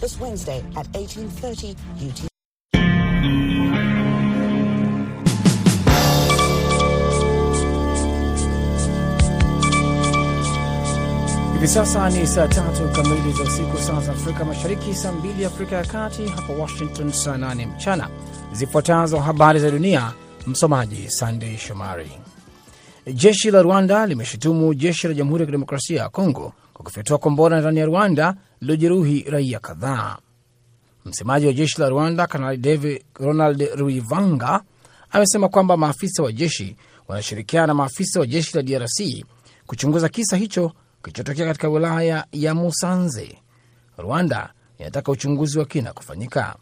this Wednesday at 1830 UT. Hivi sasa ni saa tatu kamili za usiku, saa za Afrika Mashariki, saa mbili Afrika ya Kati, hapa Washington saa nane mchana. Zifuatazo habari za dunia, msomaji Sandey Shomari. Jeshi la Rwanda limeshutumu jeshi la Jamhuri ya Kidemokrasia ya Kongo kwa kufyatua kombora ndani ya Rwanda lililojeruhi raia kadhaa. Msemaji wa jeshi la Rwanda, Kanali Ronald Ruivanga, amesema kwamba maafisa wa jeshi wanashirikiana na maafisa wa jeshi la DRC kuchunguza kisa hicho kilichotokea katika wilaya ya Musanze. Rwanda inataka uchunguzi wa kina kufanyika.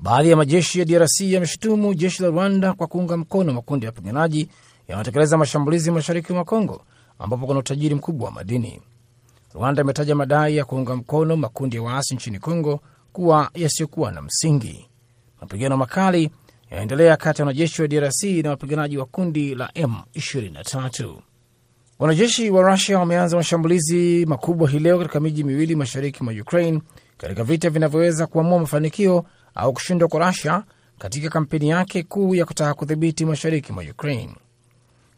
Baadhi ya majeshi ya DRC yameshutumu jeshi la Rwanda kwa kuunga mkono makundi ya wapiganaji yanayotekeleza mashambulizi mashariki mwa Kongo, ambapo kuna utajiri mkubwa wa madini. Rwanda imetaja madai ya kuunga mkono makundi ya waasi nchini Kongo kuwa yasiyokuwa na msingi. Mapigano makali yanaendelea kati ya wanajeshi wa DRC na wapiganaji wa kundi la M23. Wanajeshi wa Rusia wameanza mashambulizi makubwa hii leo katika miji miwili mashariki mwa Ukraine katika vita vinavyoweza kuamua mafanikio au kushindwa kwa Rusia katika kampeni yake kuu ya kutaka kudhibiti mashariki mwa Ukraine.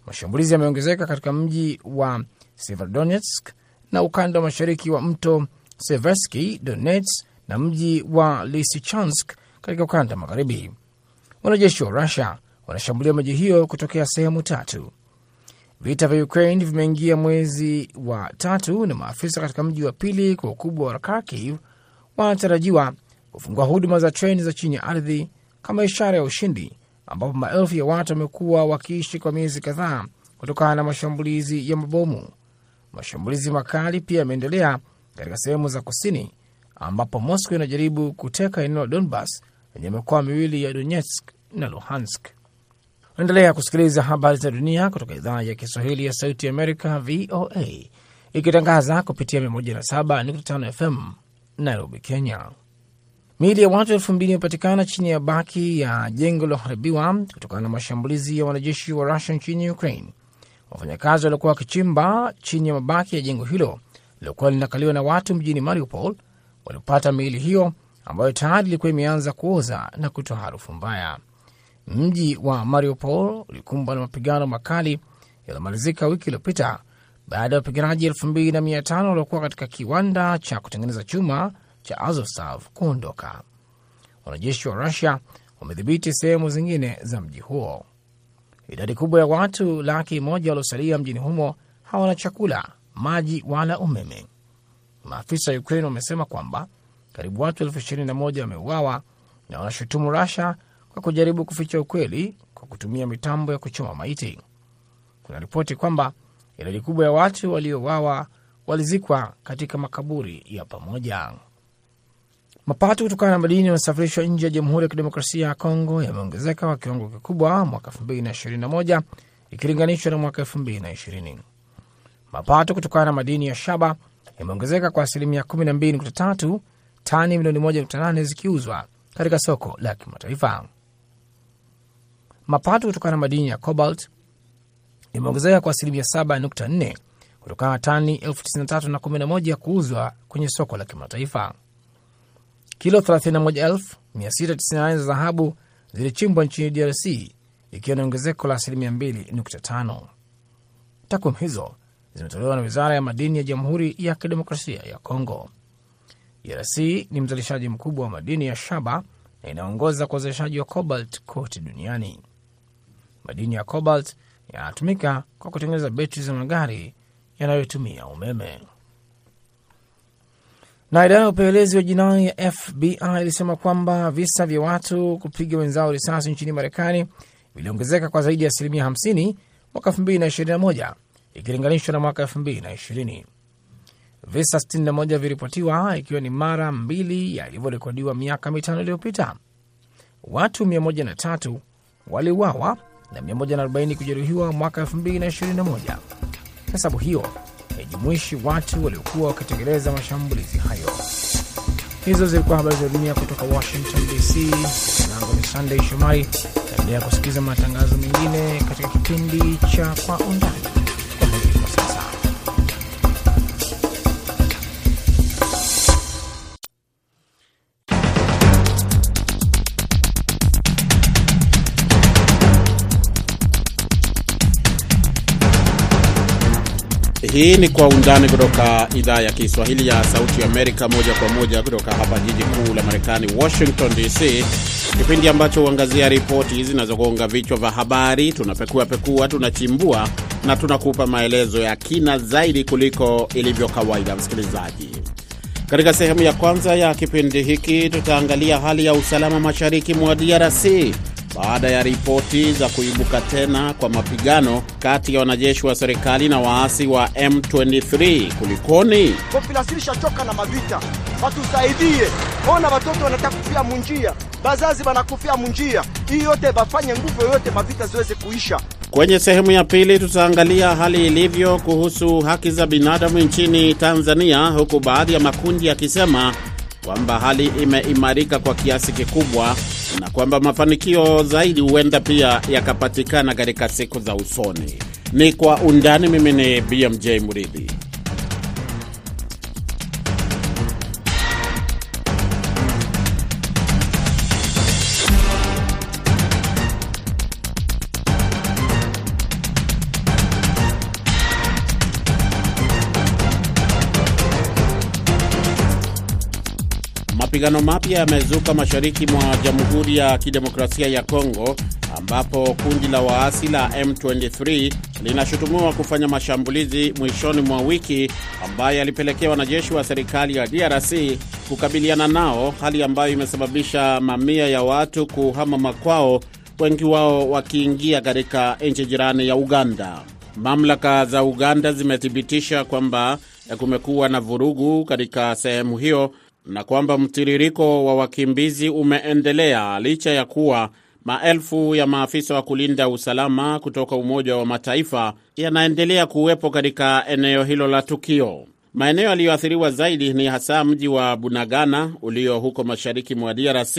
Mashambulizi yameongezeka katika mji wa Severodonetsk na ukanda wa mashariki wa mto Seversky Donets na mji wa Lisichansk katika ukanda wa magharibi. Wanajeshi wa Rusia wanashambulia miji hiyo kutokea sehemu tatu. Vita vya Ukraine vimeingia mwezi wa tatu na maafisa katika mji wa pili kwa ukubwa wa Kharkiv wanatarajiwa kufungua huduma za treni za chini ya ardhi kama ishara ya ushindi, ambapo maelfu ya watu wamekuwa wakiishi kwa miezi kadhaa kutokana na mashambulizi ya mabomu. Mashambulizi makali pia yameendelea katika sehemu za kusini, ambapo Moscow inajaribu kuteka eneo la Donbas lenye mikoa miwili ya Donetsk na Luhansk. Naendelea kusikiliza habari za dunia kutoka idhaa ya Kiswahili ya Sauti ya Amerika, VOA, ikitangaza kupitia 107.5 FM Nairobi, Kenya. Miili ya watu elfu mbili imepatikana chini ya baki ya jengo liloharibiwa kutokana na mashambulizi ya wanajeshi wa Rusia nchini Ukraine. Wafanyakazi waliokuwa wakichimba chini ya mabaki ya jengo hilo liliokuwa linakaliwa na watu mjini Mariupol walipata miili hiyo ambayo tayari ilikuwa imeanza kuoza na kutoa harufu mbaya. Mji wa Mariupol ulikumbwa na mapigano makali yaliyomalizika wiki iliyopita baada ya wapiganaji elfu mbili na mia tano waliokuwa katika kiwanda cha kutengeneza chuma cha Azovstal kuondoka. Wanajeshi wa Rusia wamedhibiti sehemu zingine za mji huo. Idadi kubwa ya watu laki moja waliosalia mjini humo hawana chakula, maji wala umeme. Maafisa wa Ukraine wamesema kwamba karibu watu elfu ishirini na moja wameuawa na wanashutumu Rusia kwa kujaribu kuficha ukweli kwa kutumia mitambo ya kuchoma maiti. Kuna ripoti kwamba idadi kubwa ya watu waliouawa walizikwa katika makaburi ya pamoja. Mapato kutokana na madini yanayosafirishwa nje ya Jamhuri ya Kidemokrasia ya Kongo yameongezeka kwa kiwango kikubwa mwaka 2021 ikilinganishwa na mwaka 2020. Mapato kutokana na madini ya shaba yameongezeka kwa asilimia 12.3, tani milioni 1.8 zikiuzwa katika soko la kimataifa. Mapato kutokana na madini ya cobalt yameongezeka kwa asilimia 7.4 kutokana na tani 9311 kuuzwa kwenye soko la kimataifa. Kilo 31698 za dhahabu zilichimbwa nchini DRC ikiwa ni ongezeko la asilimia 2.5. Takwimu hizo zimetolewa na wizara ya madini ya Jamhuri ya Kidemokrasia ya Kongo. DRC ni mzalishaji mkubwa wa madini ya shaba na inaongoza kwa uzalishaji wa cobalt kote duniani. Madini ya cobalt yanatumika kwa kutengeneza betri za magari yanayotumia umeme. Na idara ya upelelezi wa jinai ya FBI ilisema kwamba visa vya watu kupiga wenzao risasi nchini Marekani viliongezeka kwa zaidi ya asilimia 50 mwaka 2021 ikilinganishwa na mwaka 2020. Visa 61 vilipotiwa ikiwa ni mara mbili yalivyorekodiwa miaka mitano iliyopita. Watu 103 waliuawa na 140 kujeruhiwa mwaka 2021. Hesabu hiyo haijumuishi watu waliokuwa wakitekeleza mashambulizi hayo. Hizo zilikuwa habari za dunia kutoka Washington DC. Langu ni Sunday Shomari. Endelea kusikiliza matangazo mengine katika kipindi cha Kwa Undani. Hii ni Kwa Undani kutoka idhaa ya Kiswahili ya Sauti Amerika, moja kwa moja kutoka hapa jiji kuu la Marekani, Washington DC, kipindi ambacho huangazia ripoti zinazogonga vichwa vya habari. Tunapekua pekua, tunachimbua na tunakupa maelezo ya kina zaidi kuliko ilivyo kawaida. Msikilizaji, katika sehemu ya kwanza ya kipindi hiki tutaangalia hali ya usalama mashariki mwa DRC baada ya ripoti za kuibuka tena kwa mapigano kati ya wanajeshi wa serikali na waasi wa M23. Kulikoni? Populasini shachoka na mavita, watusaidie. Ona watoto wanataka kufia munjia, bazazi wanakufia munjia. Hii yote bafanye nguvu yoyote, mavita ziweze kuisha. Kwenye sehemu ya pili tutaangalia hali ilivyo kuhusu haki za binadamu nchini Tanzania, huku baadhi ya makundi yakisema kwamba hali imeimarika kwa kiasi kikubwa na kwamba mafanikio zaidi huenda pia yakapatikana katika siku za usoni. Ni kwa undani. Mimi ni BMJ Muridhi. Mapigano mapya yamezuka mashariki mwa Jamhuri ya Kidemokrasia ya Kongo ambapo kundi la waasi la M23 linashutumiwa kufanya mashambulizi mwishoni mwa wiki ambayo yalipelekea wanajeshi wa serikali ya DRC kukabiliana nao, hali ambayo imesababisha mamia ya watu kuhama makwao, wengi wao wakiingia katika nchi jirani ya Uganda. Mamlaka za Uganda zimethibitisha kwamba kumekuwa na vurugu katika sehemu hiyo na kwamba mtiririko wa wakimbizi umeendelea licha ya kuwa maelfu ya maafisa wa kulinda usalama kutoka Umoja wa Mataifa yanaendelea kuwepo katika eneo hilo la tukio. Maeneo yaliyoathiriwa zaidi ni hasa mji wa Bunagana ulio huko mashariki mwa DRC,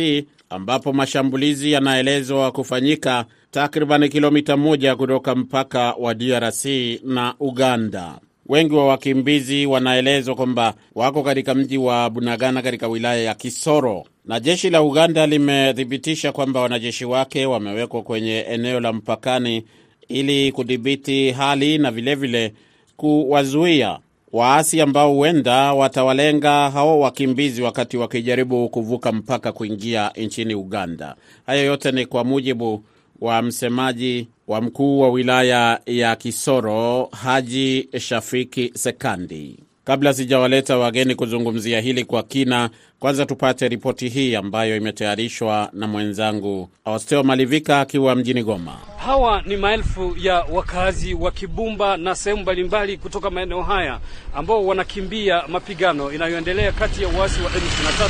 ambapo mashambulizi yanaelezwa kufanyika takriban kilomita moja kutoka mpaka wa DRC na Uganda. Wengi wa wakimbizi wanaelezwa kwamba wako katika mji wa Bunagana katika wilaya ya Kisoro, na jeshi la Uganda limethibitisha kwamba wanajeshi wake wamewekwa kwenye eneo la mpakani ili kudhibiti hali na vilevile kuwazuia waasi ambao huenda watawalenga hao wakimbizi wakati wakijaribu kuvuka mpaka kuingia nchini Uganda. Hayo yote ni kwa mujibu wa msemaji wa mkuu wa wilaya ya Kisoro Haji Shafiki Sekandi. Kabla sijawaleta wageni kuzungumzia hili kwa kina, kwanza tupate ripoti hii ambayo imetayarishwa na mwenzangu Aosteo Malivika akiwa mjini Goma. Hawa ni maelfu ya wakazi wa Kibumba na sehemu mbalimbali kutoka maeneo haya ambao wanakimbia mapigano inayoendelea kati ya waasi wa M23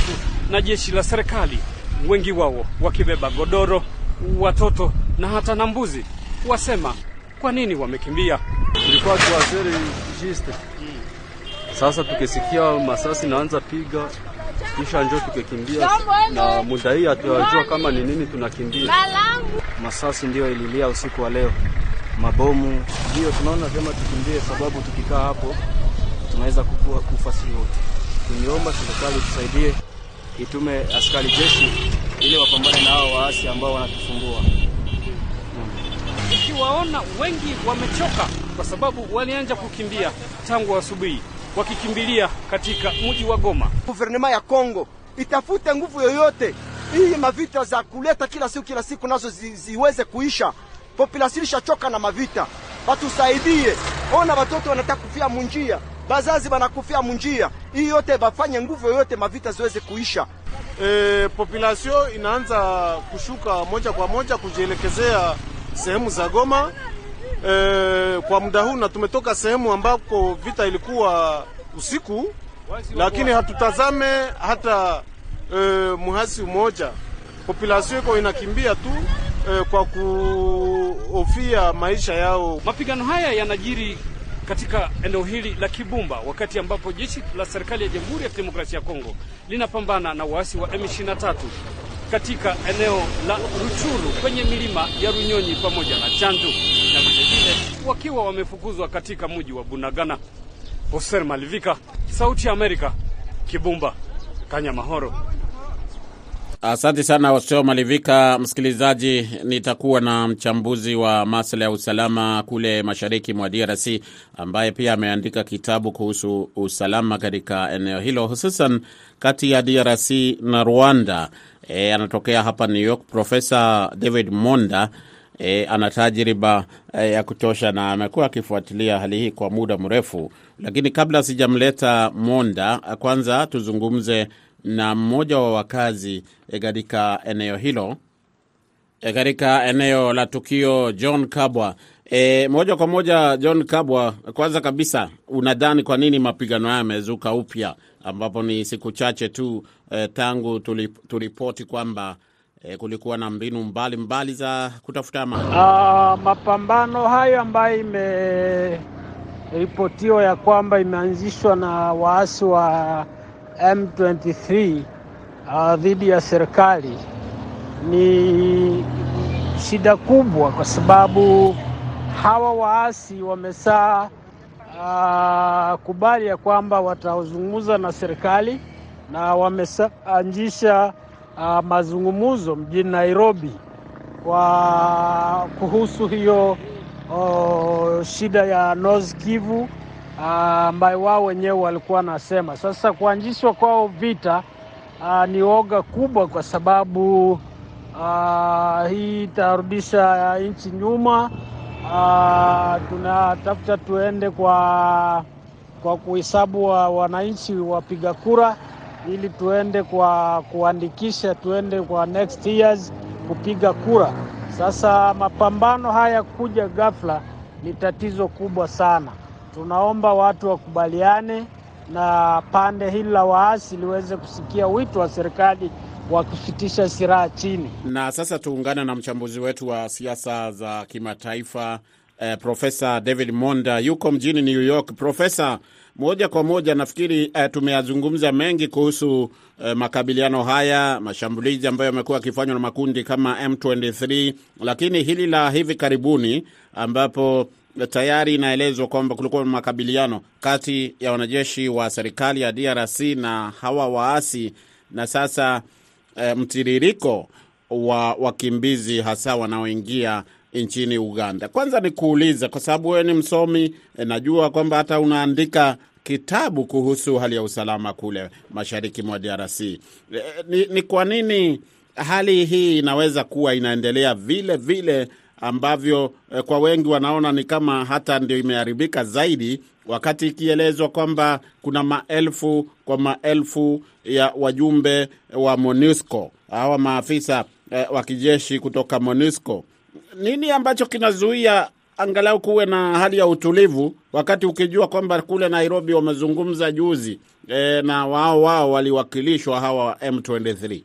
na jeshi la serikali, wengi wao wakibeba godoro, watoto na hata na mbuzi. Wasema kwa nini wamekimbia. Tulikuwa tuaseri jiste sasa, tukisikia masasi naanza piga, kisha njo tukekimbia, na muda hii hatuyajua kama ni nini tunakimbia. Masasi ndio ililia usiku wa leo, mabomu ndio tunaona vyema tukimbie, sababu tukikaa hapo tunaweza kukua kufa si wote. Tuniomba serikali tusaidie, itume askari jeshi ili wapambane na hao waasi ambao wanatusumbua. Ukiwaona wengi wamechoka kwa sababu walianza kukimbia tangu asubuhi wakikimbilia katika mji wa Goma. Guvernema ya Kongo itafute nguvu yoyote, hii mavita za kuleta kila siku kila siku nazo zi, ziweze kuisha. Population ilishachoka na mavita, batusaidie. Ona watoto wanataka kufia munjia, bazazi banakufia munjia. Hii yote bafanye nguvu yoyote, mavita ziweze kuisha. E, population inaanza kushuka moja kwa moja kujielekezea sehemu za Goma e, kwa muda huu, na tumetoka sehemu ambako vita ilikuwa usiku, lakini hatutazame hata e, muhasi mmoja. Population iko inakimbia tu e, kwa kuhofia maisha yao. Mapigano haya yanajiri katika eneo hili la Kibumba wakati ambapo jeshi la serikali ya Jamhuri ya Kidemokrasia ya Kongo linapambana na waasi wa M23 katika eneo la Ruchuru kwenye milima ya Runyonyi pamoja na Chandu na vilevile wakiwa wamefukuzwa katika mji wa Bunagana. Hoser Malivika, Sauti ya Amerika, Kibumba, Kanyamahoro. Asante sana Osteo Malivika. Msikilizaji, nitakuwa na mchambuzi wa masuala ya usalama kule mashariki mwa DRC ambaye pia ameandika kitabu kuhusu usalama katika eneo hilo, hususan kati ya DRC na Rwanda. E, anatokea hapa New York. Profesa David Monda e, ana tajriba e, ya kutosha na amekuwa akifuatilia hali hii kwa muda mrefu. Lakini kabla sijamleta Monda, kwanza tuzungumze na mmoja wa wakazi katika eneo hilo katika eneo la tukio, John Kabwa. E, moja kwa moja John Kabwa, kwanza kabisa unadhani kwa nini mapigano haya yamezuka upya ambapo ni siku chache tu e, tangu tulipoti kwamba e, kulikuwa na mbinu mbalimbali mbali za kutafuta amani? Uh, mapambano hayo ambayo imeripotiwa ya kwamba imeanzishwa na waasi wa M23 uh, dhidi ya serikali ni shida kubwa, kwa sababu hawa waasi wamesaa uh, kubali ya kwamba watazungumza na serikali na wameanzisha uh, mazungumzo mjini Nairobi kwa kuhusu hiyo uh, shida ya North Kivu ambayo uh, wao wenyewe walikuwa wanasema. Sasa kuanzishwa kwao vita uh, ni oga kubwa, kwa sababu uh, hii itarudisha nchi nyuma. Tunatafuta tuende kwa kwa kuhesabu wa wananchi wapiga kura, ili tuende kwa kuandikisha, tuende kwa next years kupiga kura. Sasa mapambano haya kuja ghafla ni tatizo kubwa sana. Tunaomba watu wakubaliane na pande hili la waasi liweze kusikia wito wa serikali wa kusitisha silaha chini. Na sasa tuungane na mchambuzi wetu wa siasa za kimataifa eh, Profesa David Monda yuko mjini New York. Profesa, moja kwa moja nafikiri eh, tumeyazungumza mengi kuhusu eh, makabiliano haya, mashambulizi ambayo yamekuwa yakifanywa na makundi kama M23, lakini hili la hivi karibuni ambapo tayari inaelezwa kwamba kulikuwa makabiliano kati ya wanajeshi wa serikali ya DRC na hawa waasi, na sasa e, mtiririko wa wakimbizi hasa wanaoingia nchini Uganda. Kwanza ni kuuliza, kwa sababu wewe ni msomi e, najua kwamba hata unaandika kitabu kuhusu hali ya usalama kule mashariki mwa DRC. E, ni, ni kwa nini hali hii inaweza kuwa inaendelea vile vile ambavyo eh, kwa wengi wanaona ni kama hata ndio imeharibika zaidi, wakati ikielezwa kwamba kuna maelfu kwa maelfu ya wajumbe wa MONUSCO hawa maafisa eh, wa kijeshi kutoka MONUSCO. Nini ambacho kinazuia angalau kuwe na hali ya utulivu, wakati ukijua kwamba kule Nairobi wamezungumza juzi eh, na wao wao waliwakilishwa hawa M23?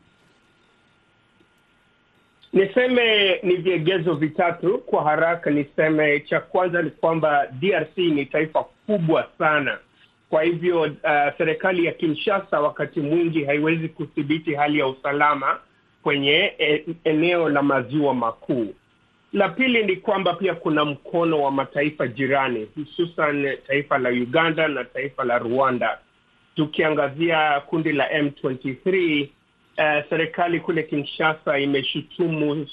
Niseme ni vigezo vitatu kwa haraka. Niseme cha kwanza ni kwamba DRC ni taifa kubwa sana, kwa hivyo uh, serikali ya Kinshasa wakati mwingi haiwezi kudhibiti hali ya usalama kwenye e, eneo la maziwa makuu. La pili ni kwamba pia kuna mkono wa mataifa jirani, hususan taifa la Uganda na taifa la Rwanda. Tukiangazia kundi la M23 Uh, serikali kule Kinshasa imeshutumu uh,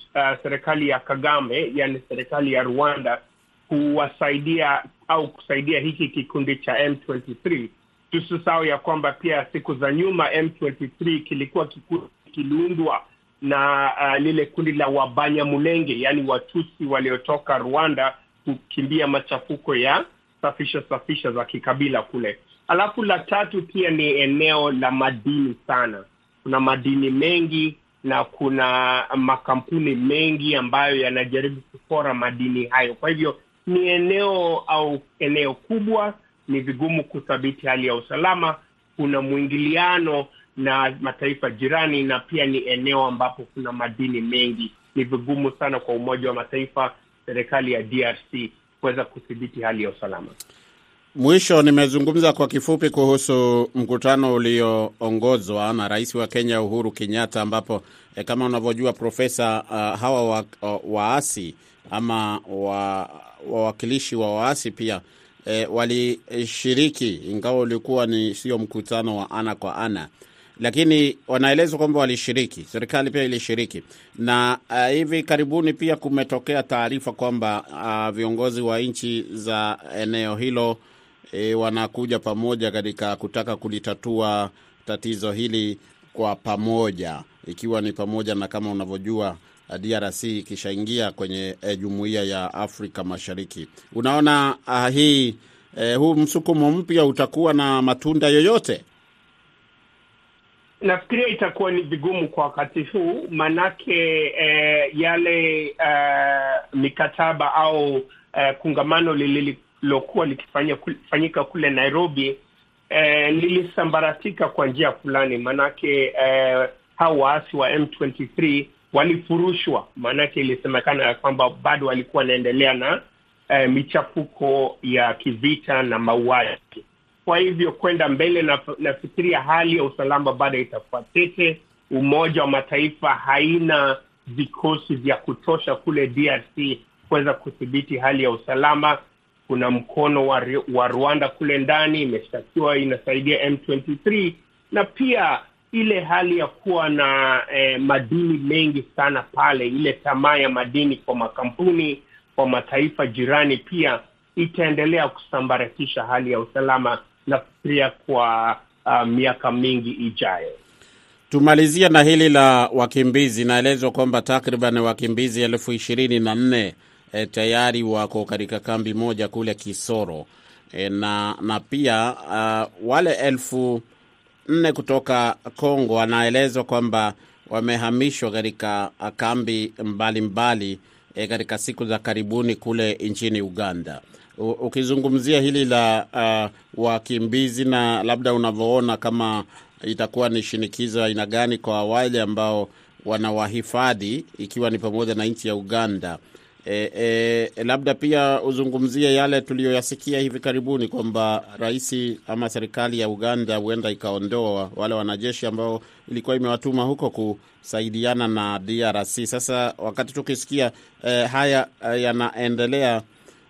serikali ya Kagame, yani serikali ya Rwanda kuwasaidia au kusaidia hiki kikundi cha M23. Tusisahau ya kwamba pia siku za nyuma M23 kilikuwa kikundi kiliundwa na uh, lile kundi la Wabanyamulenge, yani Watusi waliotoka Rwanda kukimbia machafuko ya safisha safisha za kikabila kule. Alafu la tatu pia ni eneo la madini sana kuna madini mengi na kuna makampuni mengi ambayo yanajaribu kupora madini hayo. Kwa hivyo ni eneo au eneo kubwa, ni vigumu kuthabiti hali ya usalama. Kuna mwingiliano na mataifa jirani, na pia ni eneo ambapo kuna madini mengi. Ni vigumu sana kwa Umoja wa Mataifa, serikali ya DRC kuweza kudhibiti hali ya usalama. Mwisho, nimezungumza kwa kifupi kuhusu mkutano ulioongozwa na rais wa Kenya Uhuru Kenyatta, ambapo eh, kama unavyojua profesa, uh, hawa wa, uh, waasi ama wawakilishi wa waasi pia eh, walishiriki, ingawa ulikuwa ni sio mkutano wa ana kwa ana, lakini wanaelezwa kwamba walishiriki, serikali pia ilishiriki, na uh, hivi karibuni pia kumetokea taarifa kwamba uh, viongozi wa nchi za eneo hilo e, wanakuja pamoja katika kutaka kulitatua tatizo hili kwa pamoja, ikiwa ni pamoja na kama unavyojua DRC ikishaingia kwenye e, jumuiya ya Afrika Mashariki. Unaona ah, hii e, huu msukumo mpya utakuwa na matunda yoyote? Nafikiria itakuwa ni vigumu kwa wakati huu, manake eh, yale eh, mikataba au eh, kungamano lililokuwa likifanyika kule Nairobi eh, lilisambaratika kwa njia fulani, maanake eh, hao waasi wa M23 walifurushwa, maanake ilisemekana ya kwamba bado walikuwa wanaendelea na eh, michafuko ya kivita na mauaji. Kwa hivyo kwenda mbele, na nafikiria hali ya usalama bado itakuwa tete. Umoja wa Mataifa haina vikosi vya kutosha kule DRC kuweza kudhibiti hali ya usalama. Kuna mkono wa, wa Rwanda kule ndani imeshtakiwa inasaidia M23 na pia ile hali ya kuwa na eh, madini mengi sana pale, ile tamaa ya madini kwa makampuni kwa mataifa jirani pia itaendelea kusambaratisha hali ya usalama nafikiria kwa uh, miaka mingi ijayo. Tumalizia na hili la wakimbizi. Naelezwa kwamba takriban wakimbizi elfu ishirini na nne e, tayari wako katika kambi moja kule Kisoro e, na na pia uh, wale elfu nne kutoka Kongo wanaelezwa kwamba wamehamishwa katika kambi mbalimbali mbali, e, katika siku za karibuni kule nchini Uganda. Ukizungumzia hili la uh, wakimbizi na labda unavyoona kama itakuwa ni shinikizo aina gani kwa wale ambao wanawahifadhi ikiwa ni pamoja na nchi ya Uganda. E, e, labda pia uzungumzie yale tuliyoyasikia hivi karibuni kwamba rais ama serikali ya Uganda huenda ikaondoa wale wanajeshi ambao ilikuwa imewatuma huko kusaidiana na DRC. Sasa wakati tukisikia e, haya yanaendelea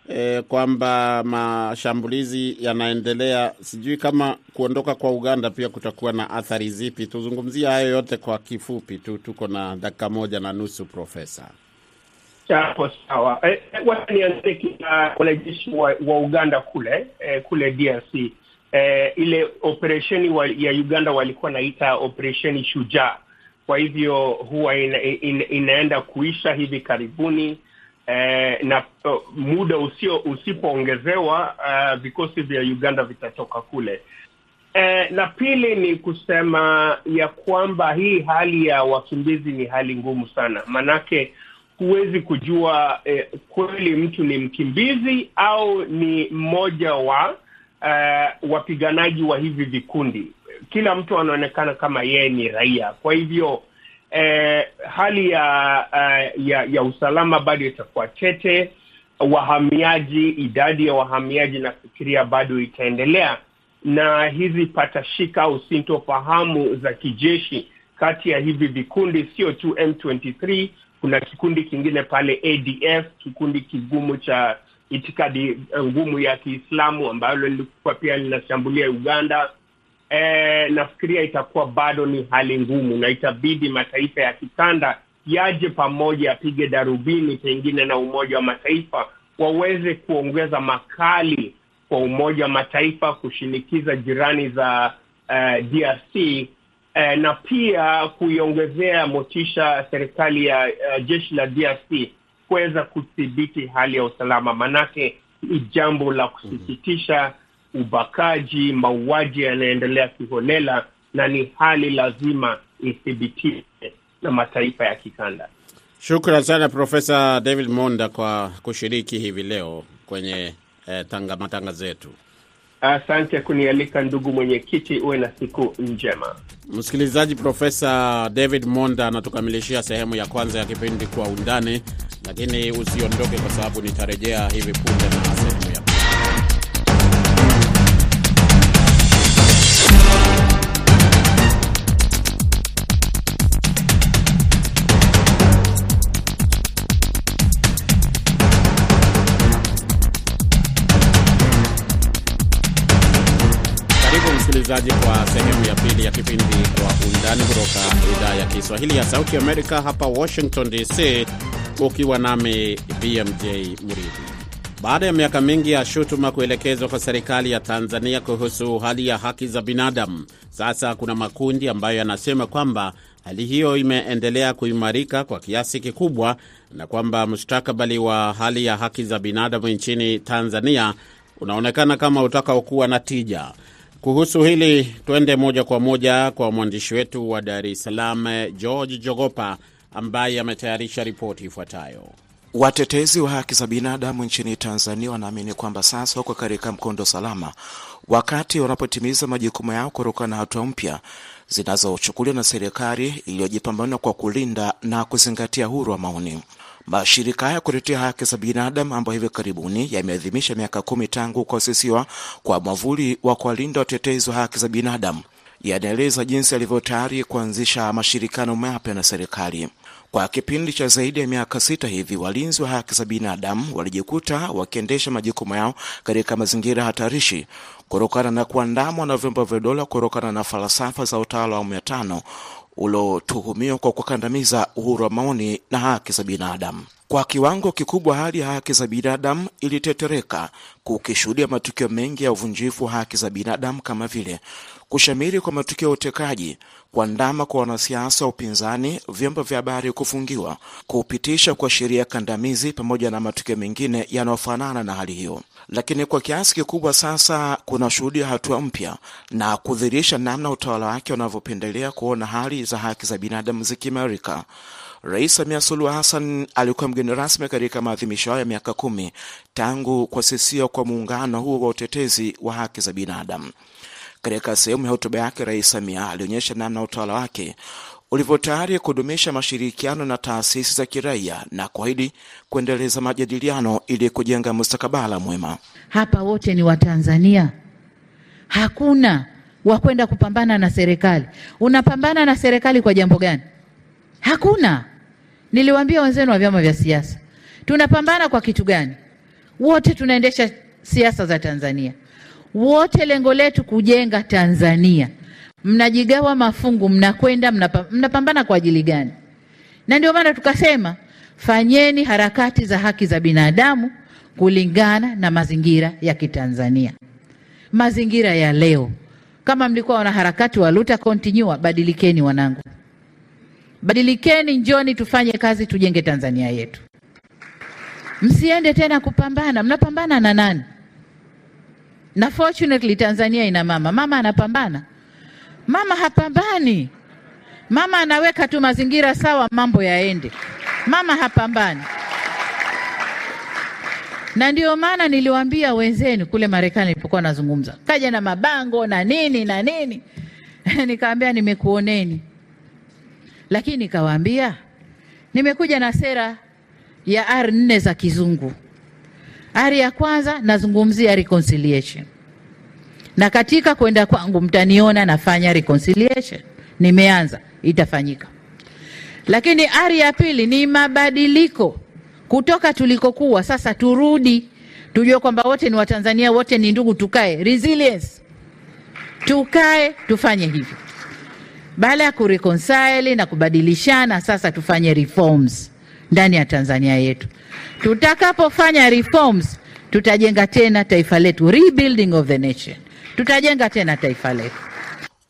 E, kwamba mashambulizi yanaendelea, sijui kama kuondoka kwa Uganda pia kutakuwa na athari zipi? Tuzungumzie hayo yote kwa kifupi tu, tuko na dakika moja na nusu, Profesa. Chapo sawa. E, nianzie kina wanajeshi wa, wa Uganda kule e, kule DRC e, ile operesheni ya Uganda walikuwa naita operesheni Shujaa. Kwa hivyo huwa ina, ina, inaenda kuisha hivi karibuni. Eh, na uh, muda usio usipoongezewa uh, vikosi vya Uganda vitatoka kule. Eh, na pili ni kusema ya kwamba hii hali ya wakimbizi ni hali ngumu sana, manake huwezi kujua eh, kweli mtu ni mkimbizi au ni mmoja wa uh, wapiganaji wa hivi vikundi. Kila mtu anaonekana kama yeye ni raia, kwa hivyo Eh, hali ya, uh, ya ya usalama bado itakuwa tete. Wahamiaji, idadi ya wahamiaji nafikiria bado itaendelea, na hizi patashika au sintofahamu za kijeshi kati ya hivi vikundi, sio tu M23. Kuna kikundi kingine pale ADF, kikundi kigumu cha itikadi ngumu ya Kiislamu ambalo lilikuwa pia linashambulia Uganda. E, nafikiria itakuwa bado ni hali ngumu na itabidi mataifa ya kikanda yaje pamoja, yapige darubini pengine na Umoja wa Mataifa waweze kuongeza makali kwa Umoja wa Mataifa kushinikiza jirani za uh, DRC uh, na pia kuiongezea motisha serikali ya uh, jeshi la DRC kuweza kudhibiti hali ya usalama, manake ni jambo la kusikitisha ubakaji, mauaji yanaendelea kiholela, na ni hali lazima ithibitishwe na mataifa ya kikanda. Shukran sana Profesa David Monda kwa kushiriki hivi leo kwenye eh, tanga matangazo yetu. Asante kunialika ndugu mwenyekiti, uwe na siku njema. Msikilizaji, Profesa David Monda anatukamilishia sehemu ya kwanza ya kipindi Kwa Undani, lakini usiondoke, kwa sababu nitarejea hivi punde na msikilizaji, kwa sehemu ya pili ya kipindi Kwa Undani kutoka idhaa ya Kiswahili ya Sauti Amerika hapa Washington DC, ukiwa nami BMJ Mridhi. Baada ya miaka mingi ya shutuma kuelekezwa kwa serikali ya Tanzania kuhusu hali ya haki za binadamu, sasa kuna makundi ambayo yanasema kwamba hali hiyo imeendelea kuimarika kwa kiasi kikubwa na kwamba mustakabali wa hali ya haki za binadamu nchini Tanzania unaonekana kama utakaokuwa na tija. Kuhusu hili, twende moja kwa moja kwa mwandishi wetu wa Dar es Salaam, George Jogopa, ambaye ametayarisha ripoti ifuatayo. Watetezi wa haki za binadamu nchini Tanzania wanaamini kwamba sasa wako katika mkondo salama wakati wanapotimiza majukumu yao kutokana na hatua mpya zinazochukuliwa na serikali iliyojipambanua kwa kulinda na kuzingatia uhuru wa maoni. Mashirika haya kutetea haki za binadamu ambayo hivi karibuni yameadhimisha miaka kumi tangu kuasisiwa kwa mwavuli wa kuwalinda watetezi wa haki za binadamu yanaeleza jinsi yalivyo tayari kuanzisha mashirikano mapya na serikali. Kwa kipindi cha zaidi ya miaka sita hivi, walinzi wa haki za binadamu walijikuta wakiendesha majukumu yao katika mazingira hatarishi kutokana na kuandamwa na vyombo vya dola kutokana na falsafa za utawala wa awamu ya tano uliotuhumiwa kwa kukandamiza uhuru wa maoni na haki za binadamu. Kwa kiwango kikubwa, hali ya haki za binadamu ilitetereka, kukishuhudia matukio mengi ya uvunjifu wa haki za binadamu kama vile kushamiri kwa matukio ya utekaji, kuandama kwa wanasiasa wa upinzani, vyombo vya habari kufungiwa, kupitisha kwa sheria kandamizi, pamoja na matukio mengine yanayofanana na hali hiyo. Lakini kwa kiasi kikubwa sasa kunashuhudia hatua mpya na kudhihirisha namna utawala wake unavyopendelea kuona hali za haki za binadamu zikiimarika. Rais Samia Suluhu Hassan alikuwa mgeni rasmi katika maadhimisho hayo ya miaka kumi tangu kuasisiwa kwa muungano huo wa utetezi wa haki za binadamu. Katika sehemu ya hotuba yake, Rais Samia alionyesha namna utawala wake ulivyo tayari kudumisha mashirikiano na taasisi za kiraia na kuahidi kuendeleza majadiliano ili kujenga mustakabala mwema. Hapa wote ni Watanzania, hakuna wa kwenda kupambana na serikali. Unapambana na serikali kwa jambo gani? Hakuna. Niliwaambia wenzenu wa vyama vya siasa, tunapambana kwa kitu gani? Wote tunaendesha siasa za Tanzania, wote lengo letu kujenga Tanzania. Mnajigawa mafungu, mnakwenda mnapambana kwa ajili gani? Na ndio maana tukasema fanyeni harakati za haki za binadamu kulingana na mazingira ya Kitanzania, mazingira ya leo. Kama mlikuwa wanaharakati wa luta continua, badilikeni wanangu, badilikeni, njoni tufanye kazi, tujenge Tanzania yetu. Msiende tena kupambana. Mnapambana na nani? Na fortunately Tanzania ina mama. Mama anapambana? Mama hapambani. Mama anaweka tu mazingira sawa, mambo yaende. Mama hapambani. Na ndio maana niliwaambia wenzenu kule Marekani nilipokuwa nazungumza, kaja na mabango na nini na nini nikaambia nimekuoneni, lakini nikawaambia nimekuja na sera ya R nne za kizungu. R ya kwanza nazungumzia reconciliation, na katika kwenda kwangu mtaniona nafanya reconciliation, nimeanza, itafanyika. Lakini R ya pili ni mabadiliko kutoka tulikokuwa, sasa turudi, tujue kwamba wote ni Watanzania, wote ni ndugu, tukae resilience, tukae tufanye hivyo. Baada ya kureconcile na kubadilishana, sasa tufanye reforms ndani ya Tanzania yetu. Tutakapofanya reforms, tutajenga tena taifa letu, rebuilding of the nation, tutajenga tena taifa letu.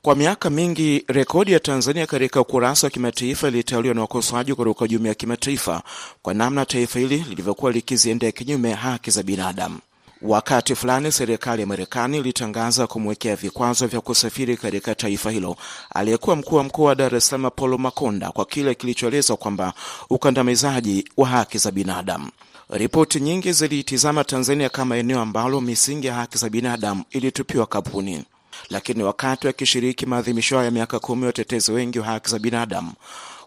Kwa miaka mingi rekodi ya Tanzania katika ukurasa wa kimataifa ilitawaliwa na wakosoaji kutoka jumuiya ya kimataifa kwa namna taifa hili lilivyokuwa likiziendea kinyume haki za binadamu. Wakati fulani serikali ya Marekani ilitangaza kumwekea vikwazo vya kusafiri katika taifa hilo aliyekuwa mkuu wa mkoa wa Dar es Salaam Paulo Makonda kwa kile kilichoelezwa kwamba ukandamizaji wa haki za binadamu. Ripoti nyingi ziliitizama Tanzania kama eneo ambalo misingi ya haki za binadamu ilitupiwa kabuni, Lakini wakati wakishiriki maadhimisho ya miaka kumi, watetezi wengi wa haki za binadamu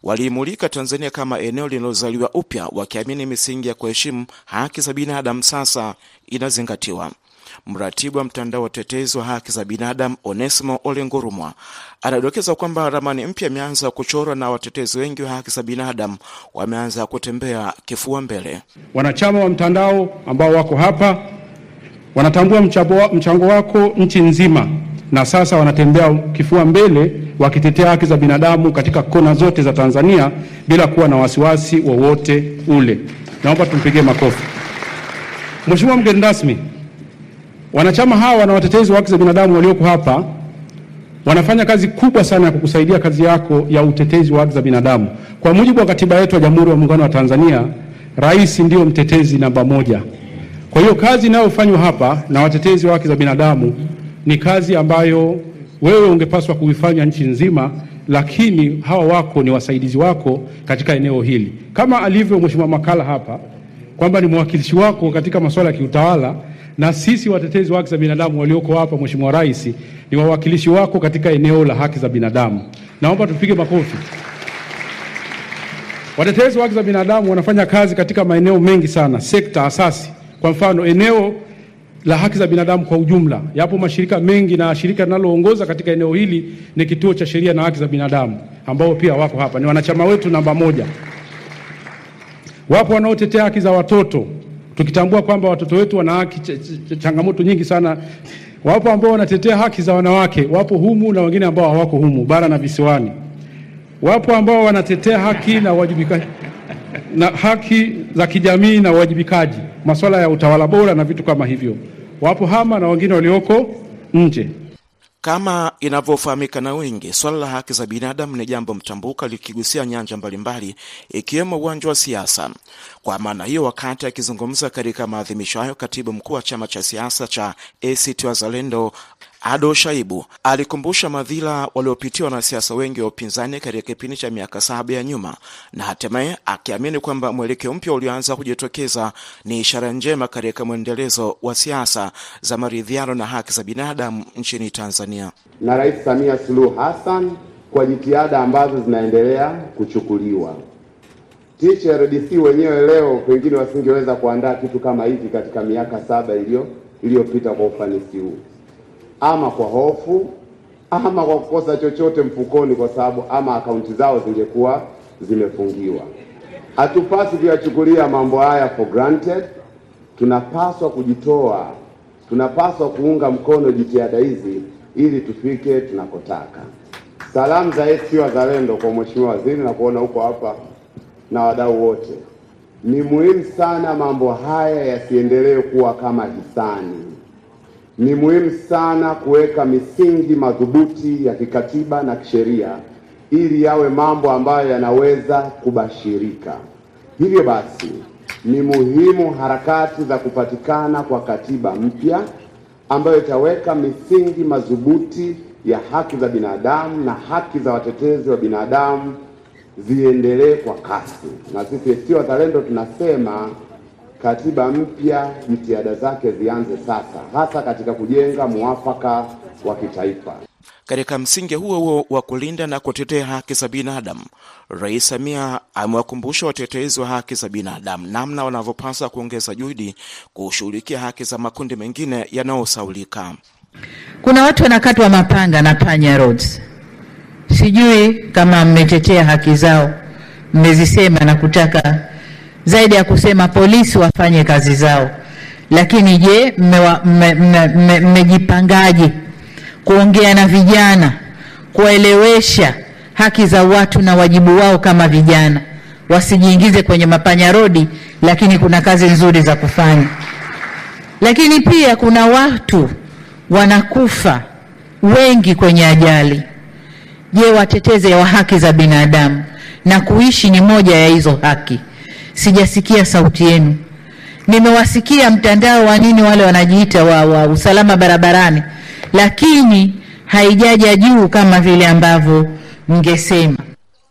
waliimulika Tanzania kama eneo linalozaliwa upya, wakiamini misingi ya kuheshimu haki za binadamu sasa inazingatiwa. Mratibu wa mtandao wa utetezi wa haki za binadamu Onesimo Olengurumwa anadokeza kwamba ramani mpya imeanza kuchorwa na watetezi wengi wa haki za binadamu wameanza kutembea kifua mbele. Wanachama wa mtandao ambao wako hapa wanatambua mchango wako nchi nzima na sasa wanatembea kifua mbele wakitetea haki za binadamu katika kona zote za Tanzania bila kuwa na wasiwasi wowote ule. Naomba tumpigie makofi. Mheshimiwa mgeni rasmi, wanachama hawa na watetezi wa haki za binadamu walioko hapa wanafanya kazi kubwa sana ya kukusaidia kazi yako ya utetezi wa haki za binadamu. Kwa mujibu wa katiba yetu ya Jamhuri ya Muungano wa Tanzania, rais ndiyo mtetezi namba moja. Kwa hiyo kazi inayofanywa hapa na watetezi wa haki za binadamu ni kazi ambayo wewe ungepaswa kuifanya nchi nzima, lakini hawa wako ni wasaidizi wako katika eneo hili, kama alivyo Mheshimiwa Makala hapa kwamba ni mwakilishi wako katika masuala ya kiutawala, na sisi watetezi wa haki za binadamu walioko hapa, Mheshimiwa Rais, ni wawakilishi wako katika eneo la haki za binadamu. Naomba tupige makofi. Watetezi wa haki za binadamu wanafanya kazi katika maeneo mengi sana, sekta asasi. Kwa mfano, eneo la haki za binadamu kwa ujumla, yapo mashirika mengi, na shirika linaloongoza katika eneo hili ni Kituo cha Sheria na Haki za Binadamu, ambao pia wako hapa, ni wanachama wetu namba moja. Wapo wanaotetea haki za watoto, tukitambua kwamba watoto wetu wana haki ch ch changamoto nyingi sana. Wapo ambao wanatetea haki za wanawake, wapo humu na wengine ambao hawako humu, bara na visiwani. Wapo ambao wanatetea haki na uwajibikaji na haki za kijamii na uwajibikaji, masuala ya utawala bora na vitu kama hivyo. Wapo hama na wengine walioko nje. Kama inavyofahamika na wengi, swala la haki za binadamu ni jambo mtambuka likigusia nyanja mbalimbali ikiwemo uwanja wa siasa. Kwa maana hiyo, wakati akizungumza katika maadhimisho hayo, katibu mkuu wa chama cha siasa cha ACT Wazalendo Ado Shaibu alikumbusha madhila waliopitia wanasiasa wengi wa upinzani katika kipindi cha miaka saba ya nyuma, na hatimaye akiamini kwamba mwelekeo mpya ulioanza kujitokeza ni ishara njema katika mwendelezo wa siasa za maridhiano na haki za binadamu nchini Tanzania. na Rais Samia Suluhu Hassan kwa jitihada ambazo zinaendelea kuchukuliwa. THRDC wenyewe leo pengine wasingeweza kuandaa kitu kama hiki katika miaka saba iliyopita kwa ufanisi huu, ama kwa hofu ama kwa kukosa chochote mfukoni, kwa sababu ama akaunti zao zingekuwa zimefungiwa. Hatupaswi kuyachukulia mambo haya for granted. Tunapaswa kujitoa, tunapaswa kuunga mkono jitihada hizi ili tufike tunakotaka. Salamu za ACT Wazalendo kwa Mheshimiwa Waziri na kuona huko hapa na wadau wote. Ni muhimu sana mambo haya yasiendelee kuwa kama hisani. Ni muhimu sana kuweka misingi madhubuti ya kikatiba na kisheria ili yawe mambo ambayo yanaweza kubashirika. Hivyo basi, ni muhimu harakati za kupatikana kwa katiba mpya ambayo itaweka misingi madhubuti ya haki za binadamu na haki za watetezi wa binadamu ziendelee kwa kasi. Na sisi ACT Wazalendo tunasema katiba mpya jitihada zake zianze sasa, hasa katika kujenga muafaka wa kitaifa. Katika msingi huo huo wa kulinda na kutetea haki za binadamu, Rais Samia amewakumbusha watetezi wa haki za binadamu namna wanavyopaswa kuongeza juhudi kushughulikia haki za makundi mengine yanayosaulika. Kuna watu wanakatwa mapanga na panya roads. Sijui kama mmetetea haki zao, mmezisema na kutaka zaidi ya kusema polisi wafanye kazi zao, lakini je, mmejipangaje kuongea na vijana, kuwaelewesha haki za watu na wajibu wao kama vijana, wasijiingize kwenye mapanya rodi, lakini kuna kazi nzuri za kufanya. Lakini pia kuna watu wanakufa wengi kwenye ajali. Je, wateteze wa haki za binadamu na kuishi ni moja ya hizo haki. Sijasikia sauti yenu. Nimewasikia mtandao wa nini wale wanajiita wa, wa usalama barabarani, lakini haijaja juu kama vile ambavyo mngesema.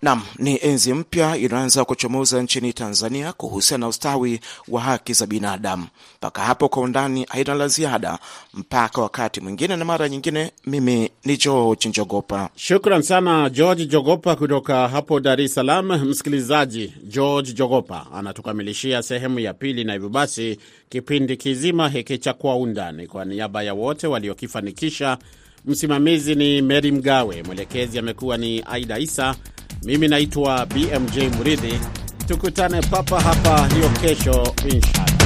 Nam, ni enzi mpya inaanza kuchomoza nchini Tanzania kuhusiana na ustawi wa haki za binadamu. Mpaka hapo kwa undani haina la ziada, mpaka wakati mwingine na mara nyingine. Mimi ni George Njogopa. Shukran sana George Jogopa kutoka hapo Dar es Salaam. Msikilizaji, George Jogopa anatukamilishia sehemu ya pili, na hivyo basi kipindi kizima hiki cha Kwa Undani, kwa niaba ya wote waliokifanikisha, msimamizi ni Meri Mgawe, mwelekezi amekuwa ni Aida Isa. Mimi naitwa BMJ Muridhi. Tukutane papa hapa hiyo kesho inshallah.